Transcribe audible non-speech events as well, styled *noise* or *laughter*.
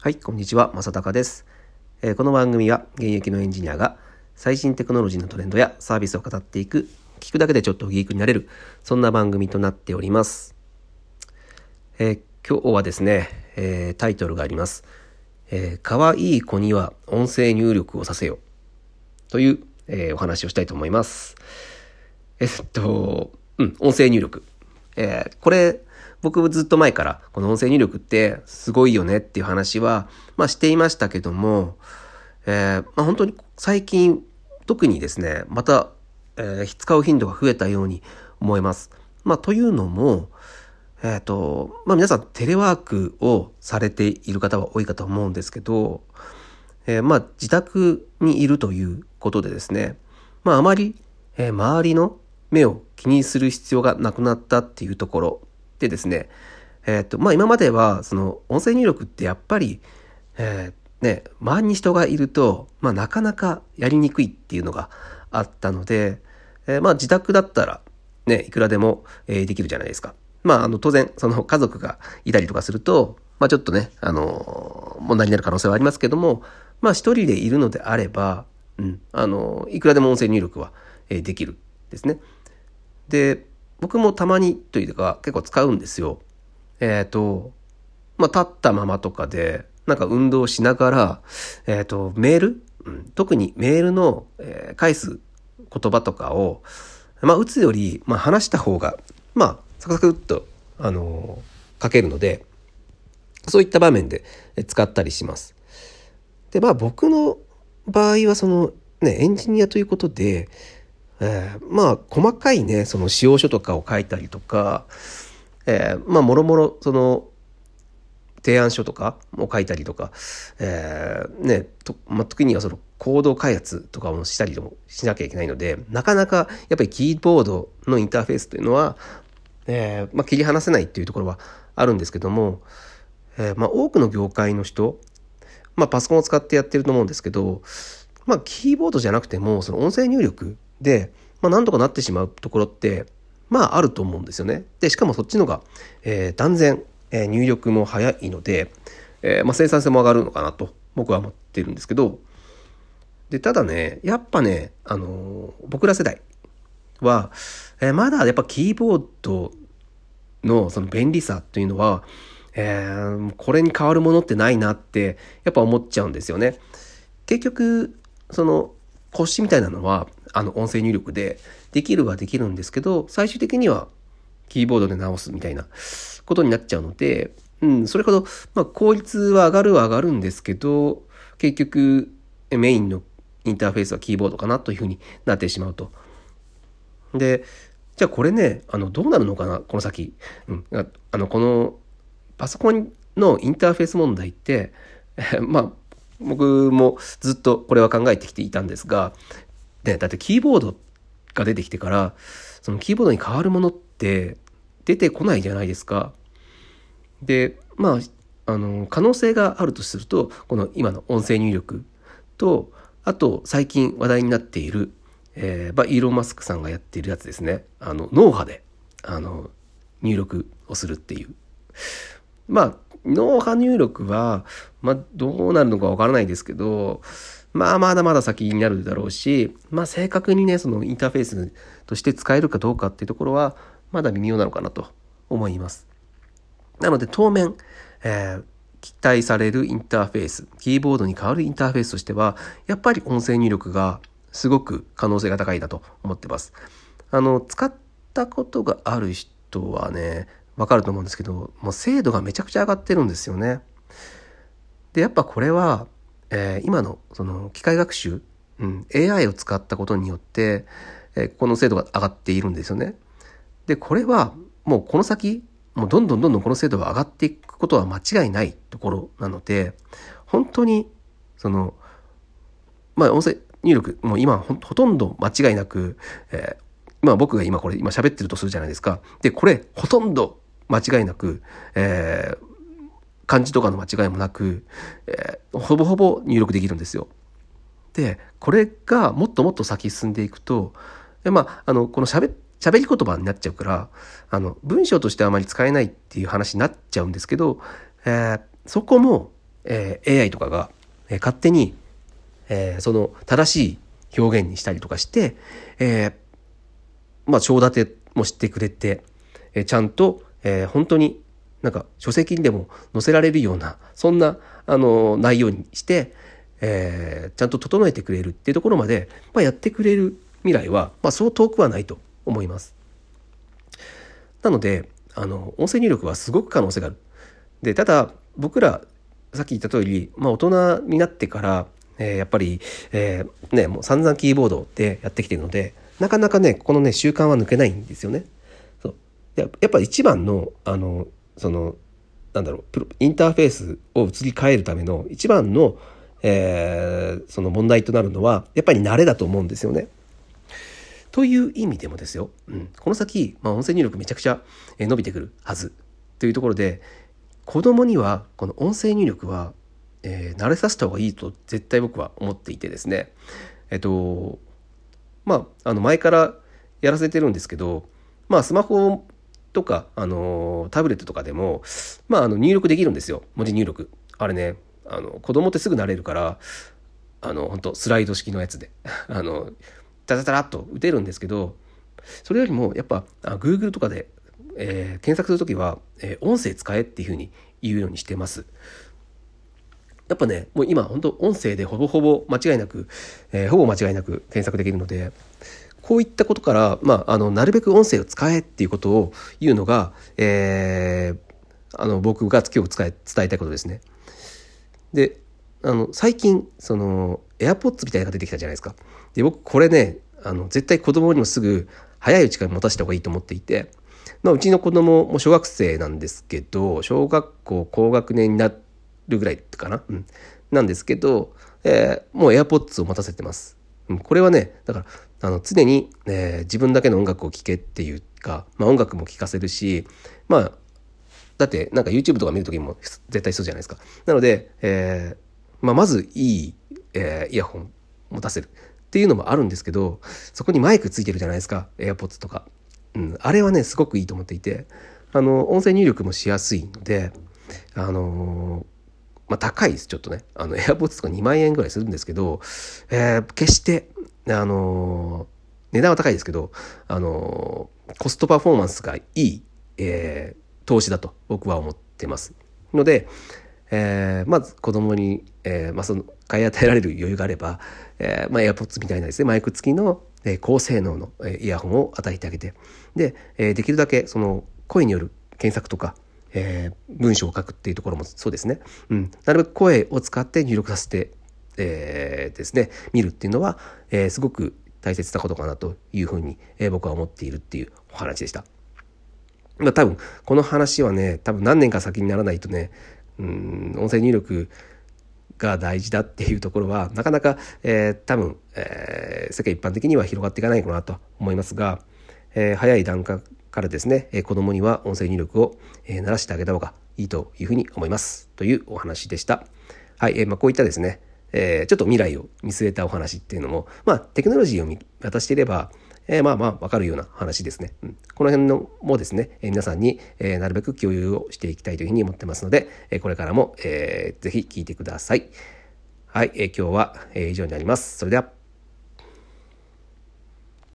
はい、こんにちは、正隆です、えーこの番組は現役のエンジニアが最新テクノロジーのトレンドやサービスを語っていく、聞くだけでちょっとギークになれる、そんな番組となっております。えー今日はですね、えータイトルがあります。えー、可愛い子には音声入力をさせよ。という、えーお話をしたいと思います。えっと、うん、音声入力。えーこれ、僕ずっと前から、この音声入力ってすごいよねっていう話は、まあしていましたけども、えーまあ本当に最近、特にですね、また、えー使う頻度が増えたように思います。まあというのも、えっ、と、まあ皆さんテレワークをされている方は多いかと思うんですけど、えーまあ自宅にいるということでですね、まああまり、えー周りの目を気にする必要がなくなったっていうところでですね、えっ、と、まあ今まではその音声入力ってやっぱり、えーね、周りに人がいると、まあなかなかやりにくいっていうのがあったので、えーまあ自宅だったらね、いくらでも、えーできるじゃないですか。まあ、あの、当然、その家族がいたりとかすると、まあちょっとね、あの問題になる可能性はありますけども、まあ一人でいるのであれば、うん、あのいくらでも音声入力は、えーできるですね。で、僕もたまにというか結構使うんですよ。えっ、と、まあ立ったままとかで、なんか運動しながら、えっ、と、メール、うん、特にメールの、えー返す言葉とかを、まあ打つより、まあ話した方が、まあサクサクっと、あの書けるので、そういった場面で使ったりします。で、まあ僕の場合はそのね、エンジニアということで、えーまあ細かいね、その使用書とかを書いたりとか、えーまあもろもろその提案書とかを書いたりとか、えーね、とまあ、時にはそのコード開発とかもしたりもしなきゃいけないので、なかなかやっぱりキーボードのインターフェースというのは、えーまあ、切り離せないっていうところはあるんですけども、えーまあ、多くの業界の人、まあ、パソコンを使ってやってると思うんですけど、まあ、キーボードじゃなくても、その音声入力で、まあ、なんとかなってしまうところって、まあ、あると思うんですよね。で、しかもそっちのが、えー断然、えー入力も早いので、えーまあ、生産性も上がるのかなと、僕は思ってるんですけど、で、ただね、やっぱね、あの僕ら世代は、えまだやっぱキーボードのその便利さというのは、えーこれに変わるものってないなってやっぱ思っちゃうんですよね。結局その腰みたいなのはあの音声入力でできるはできるんですけど最終的にはキーボードで直すみたいなことになっちゃうので、うん、それほど、まあ、効率は上がるは上がるんですけど結局メインのインターフェースはキーボードかなというふうになってしまうと。で、じゃあこれね、あの、どうなるのかな、この先。うん。あの、この、パソコンのインターフェース問題って、*laughs* まあ、僕もずっとこれは考えてきていたんですが、ね、だってキーボードが出てきてから、そのキーボードに変わるものって出てこないじゃないですか。で、まあ、あの、可能性があるとすると、この今の音声入力と、あと最近話題になっている、えーまあ、イーロン・マスクさんがやっているやつですね。あの、脳波で、あの、入力をするっていう。まあ、脳波入力は、まあ、どうなるのかわからないですけど、まあ、まだまだ先になるだろうし、まあ、正確にね、そのインターフェースとして使えるかどうかっていうところは、まだ微妙なのかなと思います。なので当面、えー期待されるインターフェース、キーボードに変わるインターフェースとしては、やっぱり音声入力がすごく可能性が高いなと思ってます。あの、使ったことがある人はね、わかると思うんですけど、もう精度がめちゃくちゃ上がってるんですよね。で、やっぱこれは、えー今のその機械学習、うん、AI を使ったことによって、えーこの精度が上がっているんですよね。で、これはもうこの先、もうどんどんどんどんこの精度が上がっていくことは間違いないところなので、本当に、その、まあ音声入力、もう今ほとんど間違いなく、えー今僕が今これ今喋ってるとするじゃないですか。で、これほとんど間違いなく、えー漢字とかの間違いもなく、えーほぼほぼ入力できるんですよ。で、これがもっともっと先進んでいくと、でまあ、あの、この喋、喋り言葉になっちゃうから、あの、文章としてあまり使えないっていう話になっちゃうんですけど、えーそこも、えー、AI とかが、えー、勝手に、えー、その正しい表現にしたりとかして、えー、まあ、章立てもしてくれて、えー、ちゃんと、えー、本当になんか書籍にでも載せられるような、そんな、あの、内容にして、えー、ちゃんと整えてくれるっていうところまで、まあ、やってくれる未来は、まあ、そう遠くはないと思います。なので、あの、音声入力はすごく可能性がある。で、ただ、僕ら、さっき言った通り、まあ、大人になってから、えー、やっぱり、えー、ね、もう散々キーボードでやってきてるので、なかなかね、このね、習慣は抜けないんですよね。そう。やっぱ一番の、あの、その、なんだろう、インターフェースを移り変えるための一番の、えー、その問題となるのは、やっぱり慣れだと思うんですよね。という意味でもですよ、うん、この先、まあ、音声入力めちゃくちゃ伸びてくるはず。というところで、子供にはこの音声入力は、えー、慣れさせた方がいいと絶対僕は思っていてですね、えっと、まあ、あの前からやらせてるんですけど、まあ、スマホとか、あのタブレットとかでも、まあ、あの入力できるんですよ文字入力。あれねあの子供ってすぐ慣れるからあの本当スライド式のやつで *laughs* あのタタタラッと打てるんですけどそれよりもやっぱあ Google とかで、えー、検索する時は、えー、音声使えっていうふうに言うようにしてます。やっぱねもう今本当音声でほぼほぼ間違いなく、えー、ほぼ間違いなく検索できるのでこういったことから、まあ、あのなるべく音声を使えっていうことを言うのが、えー、あの僕が今日伝え伝えたいことですね。であの最近その AirPods みたいなのが出てきたじゃないですか。で僕これねあの絶対子供にもすぐ早いうちから持たせた方がいいと思っていて、まあ、うちの子供も小学生なんですけど小学校高学年になるぐらいかな、うん、なんですけど、えー、もう AirPods を持たせてます。うん、これはねだからあの常に、えー、自分だけの音楽を聴けっていうか、まあ、音楽も聴かせるしまあだってなんか YouTube とか見る時も絶対そうじゃないですか。なので、えーまあ、まずいい、えー、イヤホン持たせるっていうのもあるんですけどそこにマイクついてるじゃないですか AirPods とか、うん、あれはねすごくいいと思っていてあの音声入力もしやすいのであのー、まあ、高いです。ちょっとね。あの AirPods とか2万円ぐらいするんですけど、えー、決してあのー、値段は高いですけど、あのコストパフォーマンスがいい、え投資だと僕は思ってます。ので、え、まず子供に、え、まあ、その買い与えられる余裕があれば、えー、まあ、AirPods みたいなですねマイク付きの、え、高性能の、え、イヤホンを与えてあげてで、え、できるだけその声による検索とか、えー、文章を書くっていうところもそうですね、うん、なるべく声を使って入力させて、えー、ですね。見るっていうのは、えー、すごく大切なことかなというふうに、えー、僕は思っているっていうお話でした。まあ多分この話はね多分何年か先にならないとねうん音声入力が大事だっていうところはなかなか、えー、多分、えー、世界一般的には広がっていかないかなと思いますが、えー、早い段階からですね、えー、子供には音声入力を、えー、慣らしてあげた方がいいというふうに思いますというお話でした。はい、えーまあ、こういったですね、えー、ちょっと未来を見据えたお話っていうのも、まあ、テクノロジーを見渡していれば、えー、まあまあわかるような話ですね。うん、この辺のもですね、えー、皆さんに、えー、なるべく共有をしていきたいというふうに思ってますので、えこれからも、えー、ぜひ聞いてください。はい、え今日は、え以上になります。それでは。